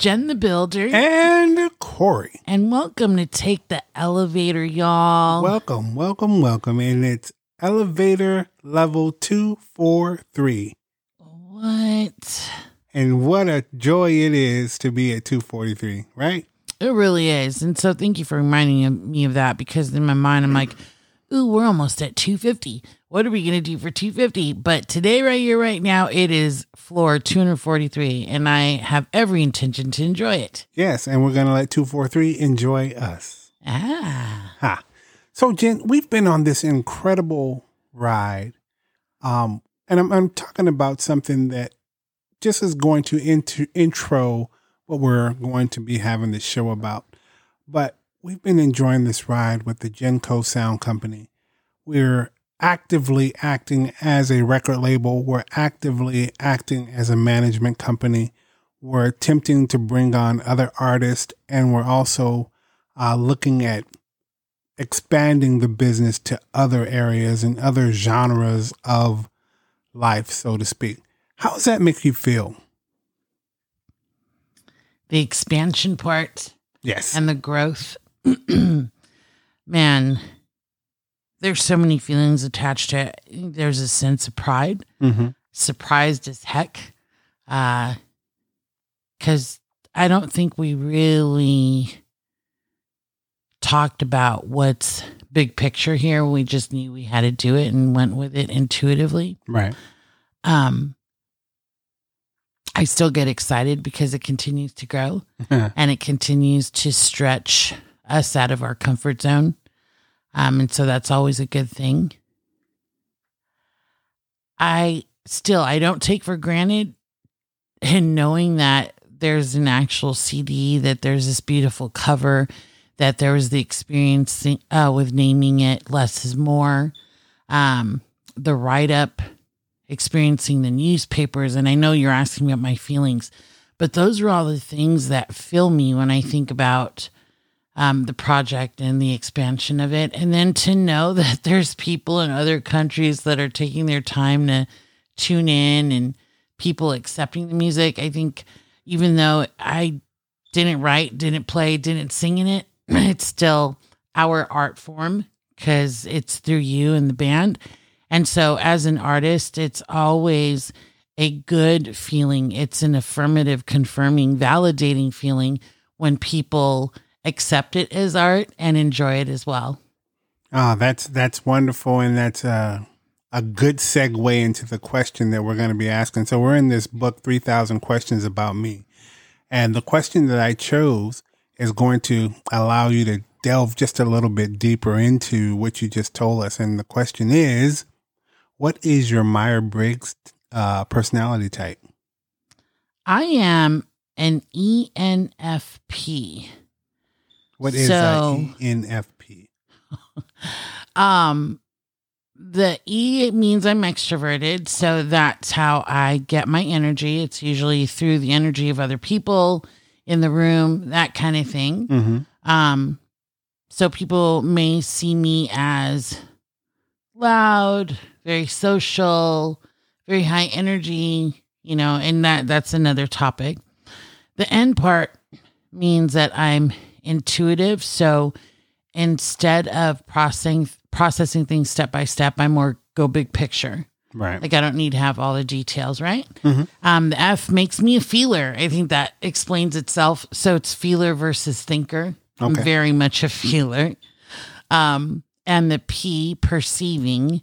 Gen the Builder. And Corey. And welcome to Take the Elevator, y'all. Welcome, welcome, welcome. And it's elevator level 243. What? And what a joy it is to be at 243, right? It really is. And so thank you for reminding me of that because in my mind, I'm like, ooh, we're almost at 250. What are we going to do for 250? But today, right here, right now, it is floor 243, and I have every intention to enjoy it. Yes, and we're going to let 243 enjoy us. Ah. Ha. So, Jen, we've been on this incredible ride. Um, and I'm, I'm talking about something that just is going to inter- intro what we're going to be having this show about. But we've been enjoying this ride with the Genco Sound Company. We're actively acting as a record label. We're actively acting as a management company. We're attempting to bring on other artists, and we're also uh, looking at expanding the business to other areas and other genres of life, so to speak. How does that make you feel? The expansion part. Yes. And the growth. Man, there's so many feelings attached to it. There's a sense of pride, mm-hmm. surprised as heck. Uh, cause I don't think we really talked about what's big picture here. We just knew we had to do it and went with it intuitively. Right. Um, I still get excited because it continues to grow and it continues to stretch us out of our comfort zone. Um, and so that's always a good thing. I still I don't take for granted and knowing that there's an actual CD, that there's this beautiful cover, that there was the experience uh, with naming it less is more, um, the write up, experiencing the newspapers, and I know you're asking about my feelings, but those are all the things that fill me when I think about um, the project and the expansion of it. And then to know that there's people in other countries that are taking their time to tune in and people accepting the music. I think even though I didn't write, didn't play, didn't sing in it, it's still our art form because it's through you and the band. And so as an artist, it's always a good feeling. It's an affirmative, confirming, validating feeling when people accept it as art and enjoy it as well. Oh, that's that's wonderful, and that's a a good segue into the question that we're going to be asking. So we're in this book, Three Thousand Questions About Me, and the question that I chose is going to allow you to delve just a little bit deeper into what you just told us. And the question is, what is your Myers Briggs uh, personality type? I am an ENFP. What is so, ENFP? um, the E means I'm extroverted, so that's how I get my energy. It's usually through the energy of other people in the room, that kind of thing. Mm-hmm. Um, so people may see me as loud, very social, very high energy, you know, and that that's another topic. The N part means that I'm intuitive. So instead of processing processing things step by step, I more go big picture. Right. Like I don't need to have all the details, right? Mm-hmm. Um, the F makes me a feeler. I think that explains itself. So it's feeler versus thinker. Okay. I'm very much a feeler. Um, and the P perceiving.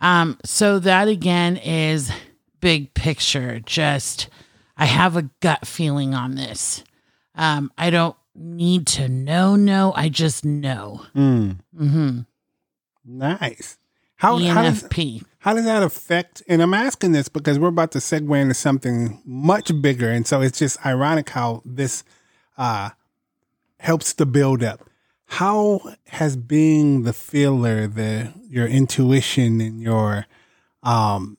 Um, so that again is big picture. Just I have a gut feeling on this. Um, I don't need to know. No, I just know. Mm. Mm-hmm. Nice. How, ENFP. how does, how does that affect? And I'm asking this because we're about to segue into something much bigger, and so it's just ironic how this uh, helps the build up. How has being the feeler, the your intuition, and your um,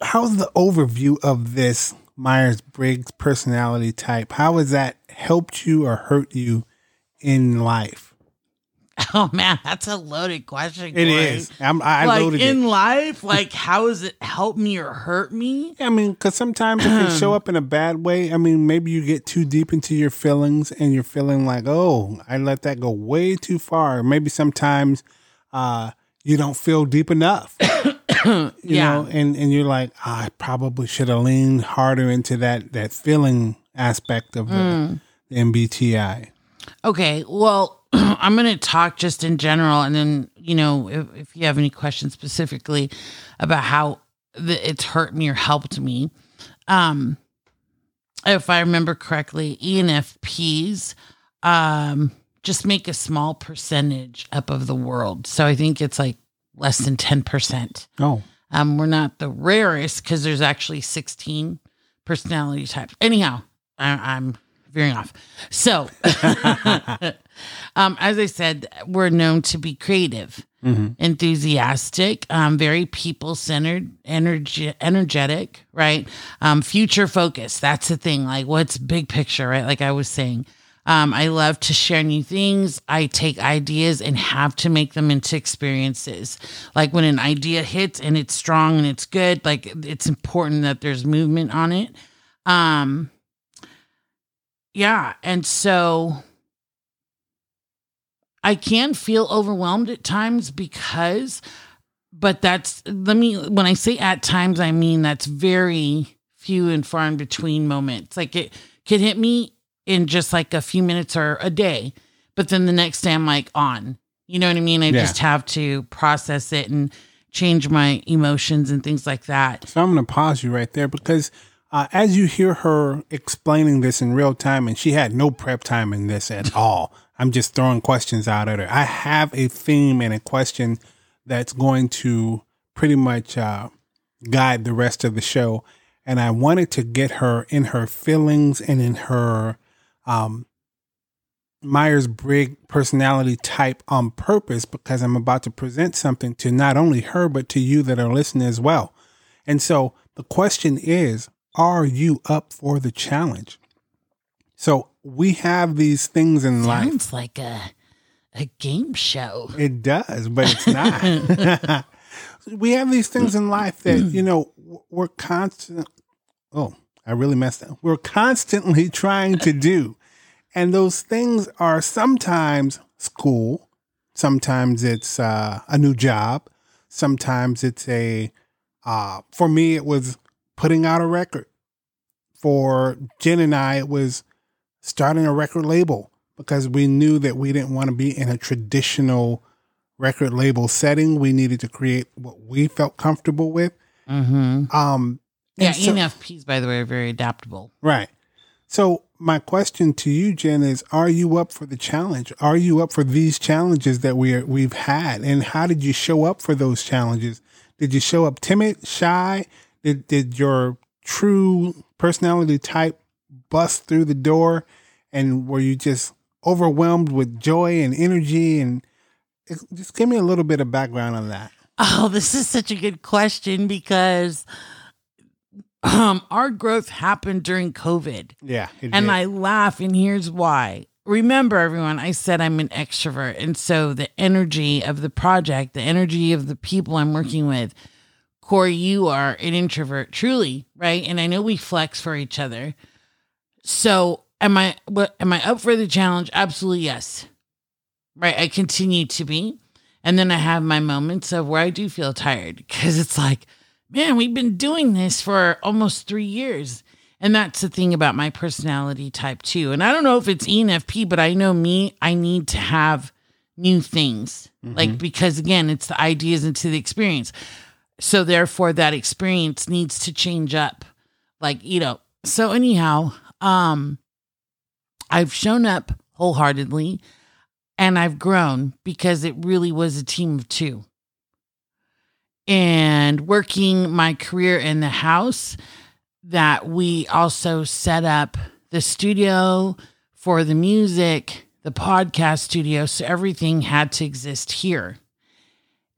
how's the overview of this Myers Briggs personality type? How has that helped you or hurt you in life? Oh man, that's a loaded question. It is. I'm, I like loaded in it. life, like how has it helped me or hurt me? I mean, because sometimes it can show up in a bad way. I mean, maybe you get too deep into your feelings and you're feeling like, oh, I let that go way too far. Maybe sometimes uh, you don't feel deep enough. you Yeah. know, and, and you're like, "Ah, I probably should have leaned harder into that, that feeling aspect of the, the MBTI. Okay, well, I'm going to talk just in general, and then you know, if, if you have any questions specifically about how the, it's hurt me or helped me, um, if I remember correctly, ENFPs um, just make a small percentage up of the world, so I think it's like less than ten percent. Oh, Um, we're not the rarest because there's actually 16 personality types. Anyhow, I, I'm veering off. So, um, as I said, we're known to be creative, enthusiastic, um, very people centered, energy, energetic, right? Um, future focused. That's the thing. Like, what's big picture, right? Like I was saying. Um, I love to share new things. I take ideas and have to make them into experiences. Like when an idea hits and it's strong and it's good, like it's important that there's movement on it. Um, yeah. And so I can feel overwhelmed at times because, but that's, let me, when I say at times, I mean that's very few and far in between moments. Like it could hit me in just like a few minutes or a day, but then the next day I'm like on. You know what I mean? I Yeah. just have to process it and change my emotions and things like that. So I'm going to pause you right there because uh, as you hear her explaining this in real time, and she had no prep time in this at all, I'm just throwing questions out at her. I have a theme and a question that's going to pretty much uh, guide the rest of the show. And I wanted to get her in her feelings and in her um, Myers Briggs personality type on purpose because I'm about to present something to not only her, but to you that are listening as well. And so the question is Are you up for the challenge? So we have these things in life. Sounds like a a game show. It does, but it's not. we have these things in life that, you know, we're constant. Oh, I really messed up. We're constantly trying to do. And those things are sometimes school, sometimes it's uh, a new job, sometimes it's a, uh, for me, it was putting out a record. For Jen and I, it was starting a record label because we knew that we didn't want to be in a traditional record label setting. We needed to create what we felt comfortable with. Mm-hmm. Um, Yeah, so- ENFPs, by the way, are very adaptable. Right. So my question to you, Jen, is: Are you up for the challenge? Are you up for these challenges that we are, we've had? And how did you show up for those challenges? Did you show up timid, shy? Did did your true personality type bust through the door? And were you just overwhelmed with joy and energy? And just give me a little bit of background on that. Oh, this is such a good question because um our growth happened during COVID. Yeah, it And did. I laugh, and here's why. Remember, everyone, I said I'm an extrovert. And so the energy of the project, the energy of the people I'm working with, Corey, you are an introvert, truly, right? And I know we flex for each other. So am I what am I up for the challenge? Absolutely yes. Right. I continue to be. And then I have my moments of where I do feel tired because it's like, man, we've been doing this for almost three years. And that's the thing about my personality type too. And I don't know if it's ENFP, but I know me, I need to have new things. Like, mm-hmm. because again, it's the ideas into the experience. So therefore that experience needs to change up. Like, you know, so anyhow, um, I've shown up wholeheartedly and I've grown because it really was a team of two. And working my career in the house, that we also set up the studio for the music, the podcast studio. So everything had to exist here.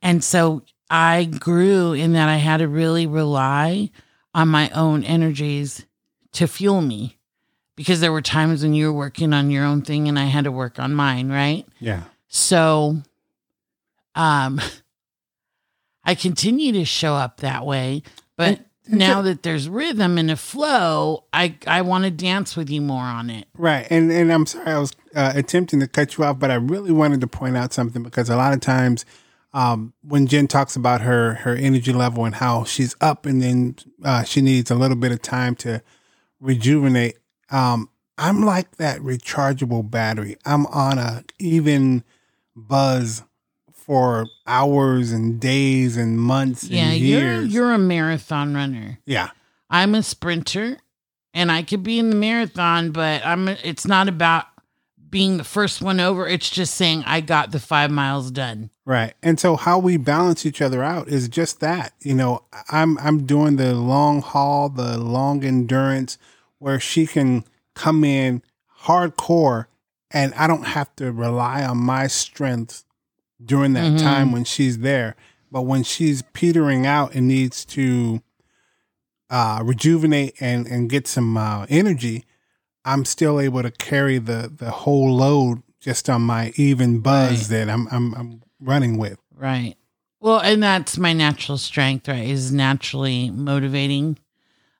And so I grew in that I had to really rely on my own energies to fuel me because there were times when you were working on your own thing and I had to work on mine, right? yeah. So um I continue to show up that way, but And- and now so- that there's rhythm and a flow, I I want to dance with you more on it. Right, and and I'm sorry I was uh, attempting to cut you off, but I really wanted to point out something because a lot of times, um, when Jen talks about her her energy level and how she's up and then uh, she needs a little bit of time to rejuvenate, um, I'm like that rechargeable battery. I'm on a even buzz for hours and days and months Yeah, and you're you're a marathon runner. yeah, I'm a sprinter and I could be in the marathon, but I'm it's not about being the first one over. It's just saying I got the 5 miles done. Right. And so how we balance each other out is just that. You know, I'm I'm doing the long haul, the long endurance where she can come in hardcore and I don't have to rely on my strength during that Mhm. time when she's there. But when she's petering out and needs to uh, rejuvenate and, and get some uh, energy, I'm still able to carry the, the whole load just on my even buzz Right. that I'm, I'm I'm running with. Right. Well, and that's my natural strength, right? Is naturally motivating.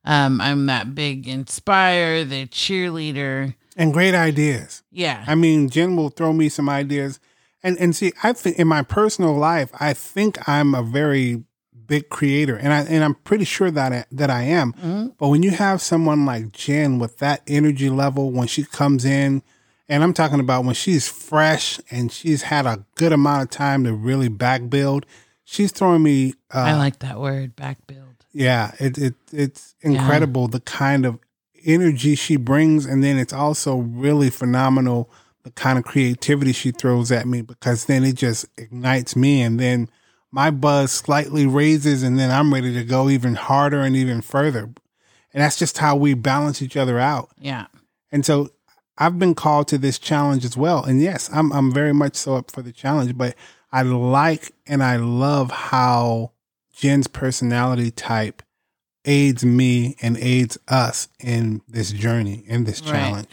Um, I'm that big inspire, the cheerleader. And great ideas. Yeah. I mean, Jen will throw me some ideas. And and see, I think in my personal life, I think I'm a very big creator, and I and I'm pretty sure that I, that I am. Mhm. But when you have someone like Jen with that energy level, when she comes in, and I'm talking about when she's fresh and she's had a good amount of time to really back build, she's throwing me. Uh, I like that word, back build. yeah, it, it it's incredible the kind of energy she brings, and then it's also really phenomenal the kind of creativity she throws at me because then it just ignites me, and then my buzz slightly raises, and then I'm ready to go even harder and even further, and that's just how we balance each other out. Yeah. And so I've been called to this challenge as well. And yes, I'm I'm very much so up for the challenge, but I like and I love how Jen's personality type aids me and aids us in this journey, in this Right. challenge.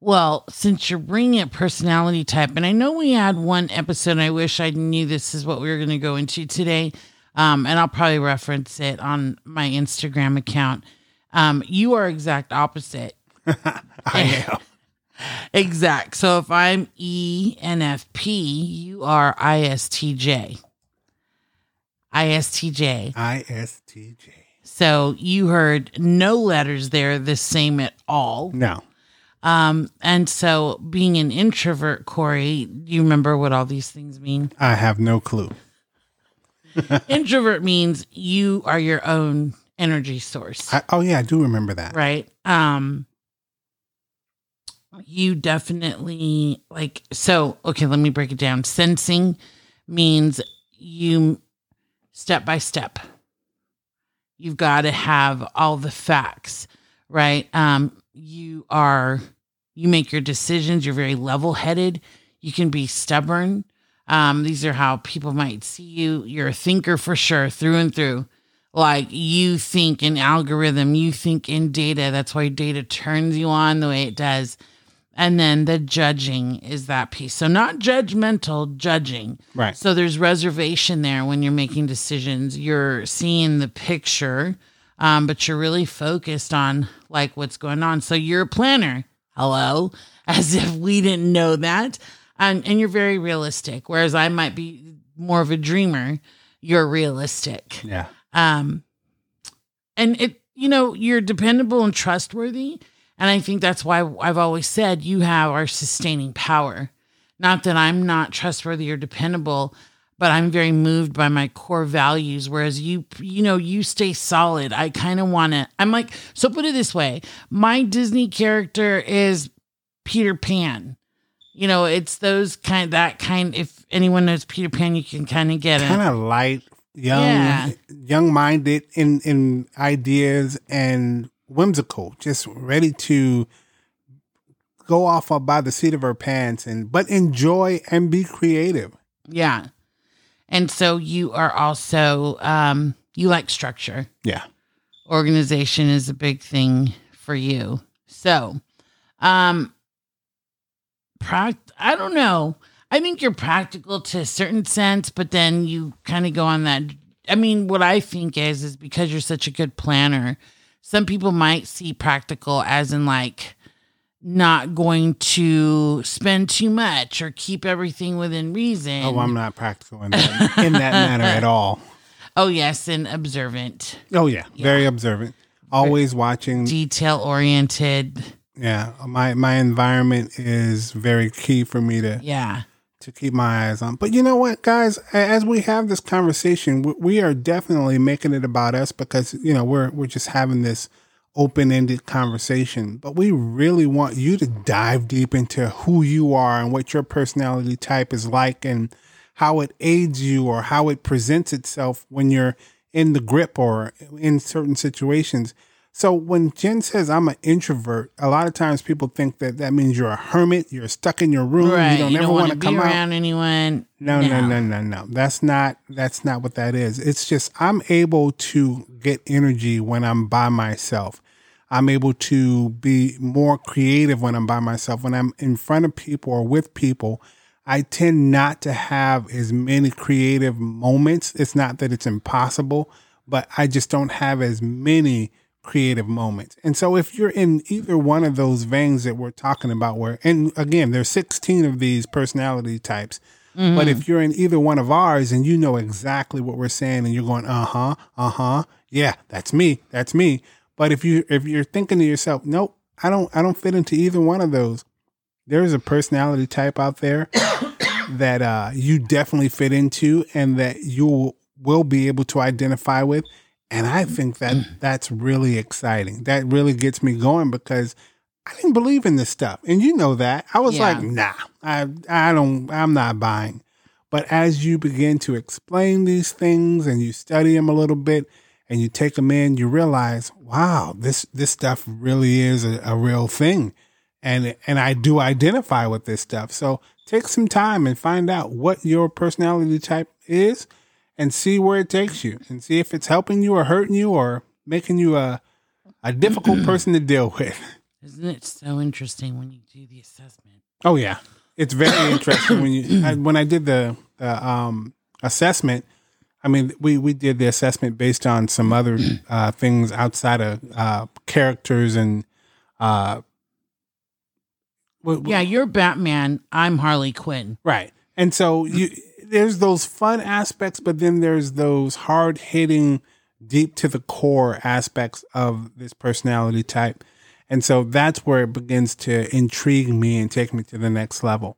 Well, since you're bringing it personality type, and I know we had one episode, I wish I knew this is what we were going to go into today. Um, and I'll probably reference it on my Instagram account. Um, you are exact opposite. I am. Exact. So if I'm E ENFP, you are ISTJ. ISTJ. ISTJ. So you heard no letters there the same at all. No. Um, and so being an introvert, Corey, do you remember what all these things mean? I have no clue. introvert means you are your own energy source. I, oh yeah, I do remember that. right um you definitely like so okay let me break it down. Sensing means you step by step. You've got to have all the facts right? Um you are you make your decisions you're very level headed you can be stubborn. Um these are how people might see you. You're a thinker for sure through and through. Like you think in algorithm, you think in data. That's why data turns you on the way it does. And then the judging is that piece. So not judgmental, judging. Right. So there's reservation there when you're making decisions. You're seeing the picture, um, but you're really focused on like what's going on. So you're a planner. Hello, as if we didn't know that. And and you're very realistic. Whereas I might be more of a dreamer. You're realistic Yeah. um and it you know you're dependable and trustworthy and i think that's why i've always said you have our sustaining power. Not that i'm not trustworthy or dependable but i'm very moved by my core values. Whereas you you know you stay solid. I kind of want to i'm like so put it this way. My disney character is peter pan. You know it's those kind that kind if anyone knows peter pan you can kind of get it. Kind of light, young, Yeah. young minded in in ideas and whimsical, just ready to go off by the seat of her pants and but enjoy and be creative. Yeah. And so you are also um you like structure. Yeah. Organization is a big thing for you. So, um prac- I don't know. I think you're practical to a certain sense, but then you kind of go on that. I mean, what I think is, is because you're such a good planner, some people might see practical as in like not going to spend too much or keep everything within reason. Oh, I'm not practical in that, in that manner at all. Oh, yes, and observant, Oh yeah, very observant. Always watching. detail oriented. Yeah, my my environment is very key for me to Yeah. To keep my eyes on. But you know what, guys? As we have this conversation, we- are definitely making it about us because you know we're we're just having this open ended conversation. But we really want you to dive deep into who you are and what your personality type is like and how it aids you or how it presents itself when you're in the grip or in certain situations. So when Jen says I'm an introvert, a lot of times people think that that means you're a hermit, you're stuck in your room, Right. you don't you ever want to come out. around anyone. No, no, no, no, no. That's not that's not what that is. It's just I'm able to get energy when I'm by myself. I'm able to be more creative when I'm by myself. When I'm in front of people or with people, I tend not to have as many creative moments. It's not that it's impossible, but I just don't have as many creative moments. And so if you're in either one of those veins that we're talking about where and again, there's 16 of these personality types. But if you're in either one of ours and you know exactly what we're saying and you're going, uh-huh, uh-huh, yeah, that's me, that's me. But if you if you're thinking to yourself, nope, I don't I don't fit into either one of those, there's a personality type out there that uh, you definitely fit into and that you will be able to identify with. And I think that mm. that's really exciting. That really gets me going because I didn't believe in this stuff. And you know that. I was Yeah. like, nah, I I don't I'm not buying. But as you begin to explain these things and you study them a little bit and you take them in, you realize, wow, this this stuff really is a, a real thing. And and I do identify with this stuff. So take some time and find out what your personality type is and see where it takes you and see if it's helping you or hurting you or making you a a difficult person to deal with. Isn't it so interesting when you do the assessment? Oh yeah, it's very interesting when you I, when I did the, the um, assessment. I mean, we we did the assessment based on some other uh, things outside of uh, characters and uh, w- w- Yeah, you're Batman. I'm Harley Quinn. right. And so you there's those fun aspects, but then there's those hard hitting, deep to the core aspects of this personality type. And so that's where it begins to intrigue me and take me to the next level.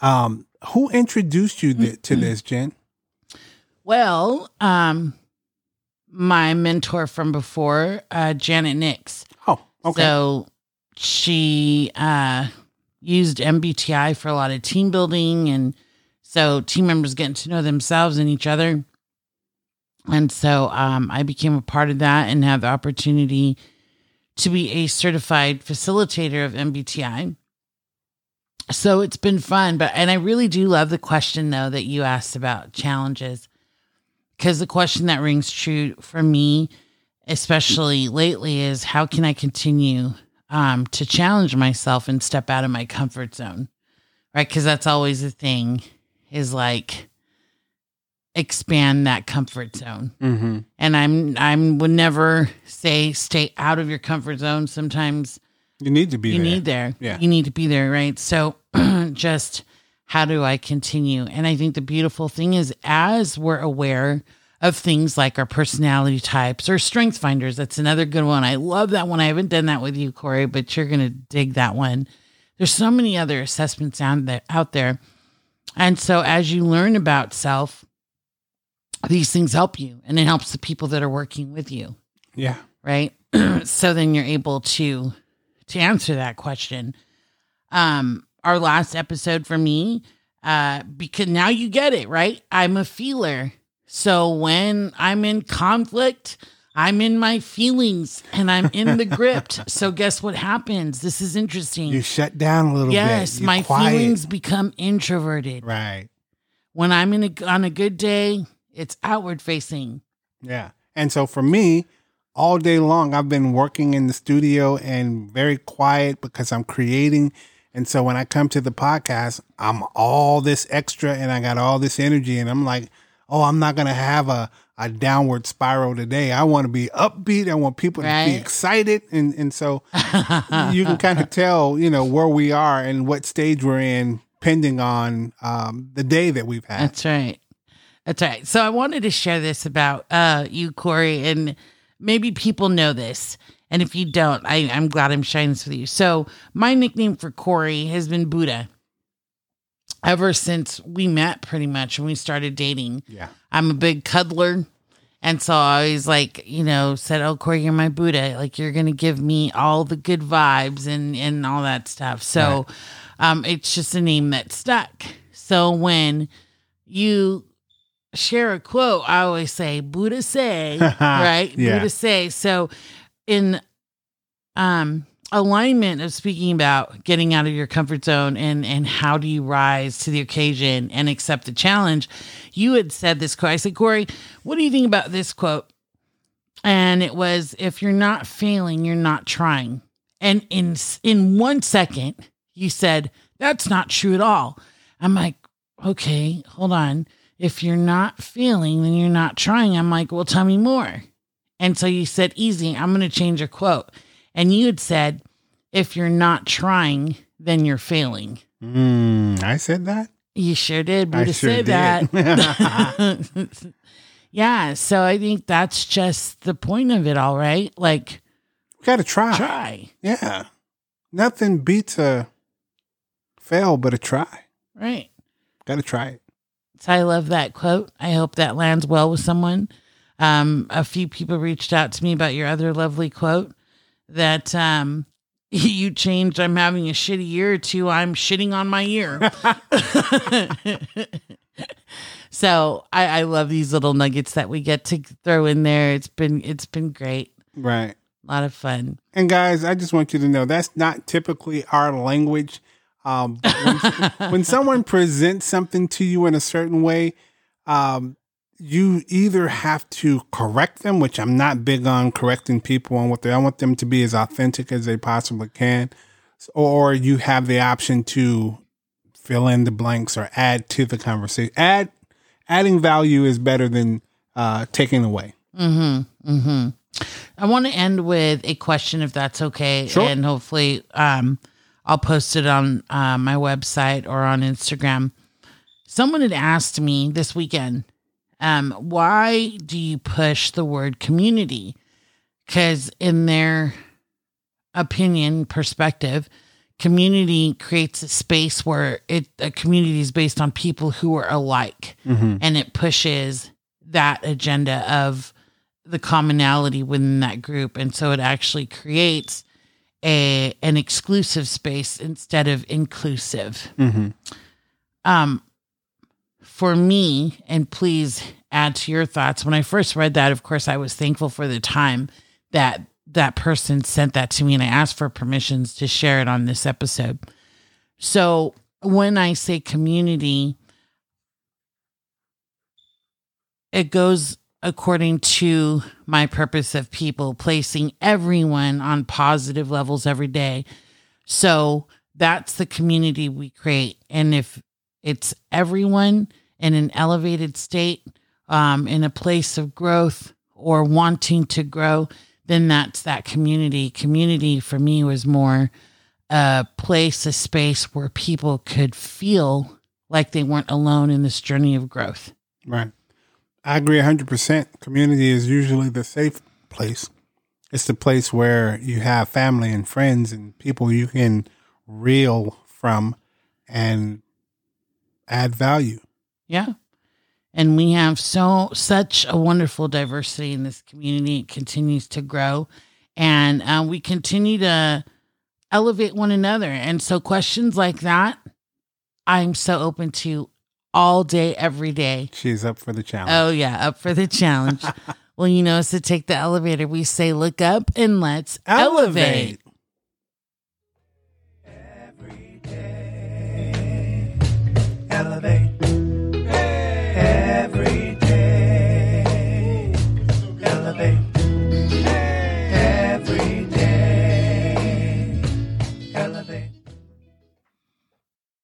Um, who introduced you th- to this, Jen? Well, um, my mentor from before, uh, Janet Nix. Oh, okay. So she uh, used MBTI for a lot of team building, and so team members getting to know themselves and each other. And so um, I became a part of that and had the opportunity to be a certified facilitator of MBTI. So it's been fun, but and I really do love the question though that you asked about challenges because the question that rings true for me, especially lately, is how can I continue um, to challenge myself and step out of my comfort zone, right? Because that's always the thing, is like expand that comfort zone. mm-hmm. And I'm I'm would never say stay out of your comfort zone. Sometimes You need to be you there. need there. Yeah. You need to be there, right? So just how do I continue? And I think the beautiful thing is as we're aware of things like our personality types or strength finders, that's another good one. I love that one. I haven't done that with you, Corey, but you're gonna dig that one. There's so many other assessments out there out there. And so as you learn about self, these things help you and it helps the people that are working with you. Yeah. right? So then you're able to to answer that question. Um our last episode for me uh because now you get it right? I'm a feeler. So when i'm in conflict i'm in my feelings and i'm in the gripped so guess what happens this is interesting You shut down a little yes bit. You're my quiet. feelings become introverted Right. when i'm in a on a good day it's outward facing Yeah. And so for me, all day long, I've been working in the studio and very quiet because I'm creating And so when I come to the podcast, I'm all this extra and I got all this energy and I'm like, oh, I'm not going to have a, a downward spiral today. I want to be upbeat. I want people right. to be excited. And, and so you can kind of tell, you know, where we are and what stage we're in, pending on um, the day that we've had. That's right. That's right. So I wanted to share this about uh, you, Corey, and maybe people know this. And if you don't, I, I'm glad I'm sharing this with you. So my nickname for Corey has been Buddha ever since we met pretty much when we started dating. Yeah. I'm a big cuddler. And so I always like, you know, said, Oh, Corey, you're my Buddha. Like you're gonna give me all the good vibes and and all that stuff. So right. um it's just a name that stuck. So when you share a quote, I always say Buddha say, right? yeah. Buddha say. So in um alignment of speaking about getting out of your comfort zone and and how do you rise to the occasion and accept the challenge. You had said this quote. I said corey what do you think about this quote? And it was if you're not failing you're not trying. And in in one second you said that's not true at all. I'm like okay hold on. If you're not failing then you're not trying. I'm like well tell me more. And so you said easy i'm going to change your quote and you had said, if you're not trying, then you're failing. Mm, I said that? You sure did. Buddha I sure said did. that. yeah. So I think that's just the point of it all, right? Like, we got to try. Try. Yeah. Nothing beats a fail but a try. Right. Got to try it. So I love that quote. I hope that lands well with someone. Um, a few people reached out to me about your other lovely quote that um, you changed I'm having a shitty year to I'm shitting on my ear so I, I love these little nuggets that we get to throw in there. It's been it's been great. Right. A lot of fun. And guys, I just want you to know that's not typically our language. Um, when, when someone presents something to you in a certain way, um, you either have to correct them, which I'm not big on correcting people on what they I want them to be as authentic as they possibly can, or you have the option to fill in the blanks or add to the conversation. Add adding value is better than uh, taking away. Mm-hmm. Mm-hmm. I want to end with a question, if that's okay, sure. and hopefully, um, I'll post it on uh, my website or on Instagram. Someone had asked me this weekend um, why do you push the word community? Because in their opinion, perspective, community creates a space where it a community is based on people who are alike, mm-hmm. and it pushes that agenda of the commonality within that group, and so it actually creates a an exclusive space instead of inclusive. Mm-hmm. Um, for me, and please add to your thoughts. When I first read that, of course, I was thankful for the time that that person sent that to me, and I asked for permissions to share it on this episode. So when I say community, it goes according to my purpose of people, placing everyone on positive levels every day. So that's the community we create. And if it's everyone in an elevated state, um, in a place of growth or wanting to grow, then that's that community. Community for me was more a place, a space where people could feel like they weren't alone in this journey of growth. Right. I agree 100%. Community is usually the safe place. It's the place where you have family and friends and people you can reel from and add value. Yeah. And we have so such a wonderful diversity in this community. It continues to grow, and uh, we continue to elevate one another. And so, questions like that, I'm so open to all day, every day. She's up for the challenge. Oh yeah, up for the challenge. well, you know, us to take the elevator, we say, "Look up and let's elevate." elevate. Every day, elevate.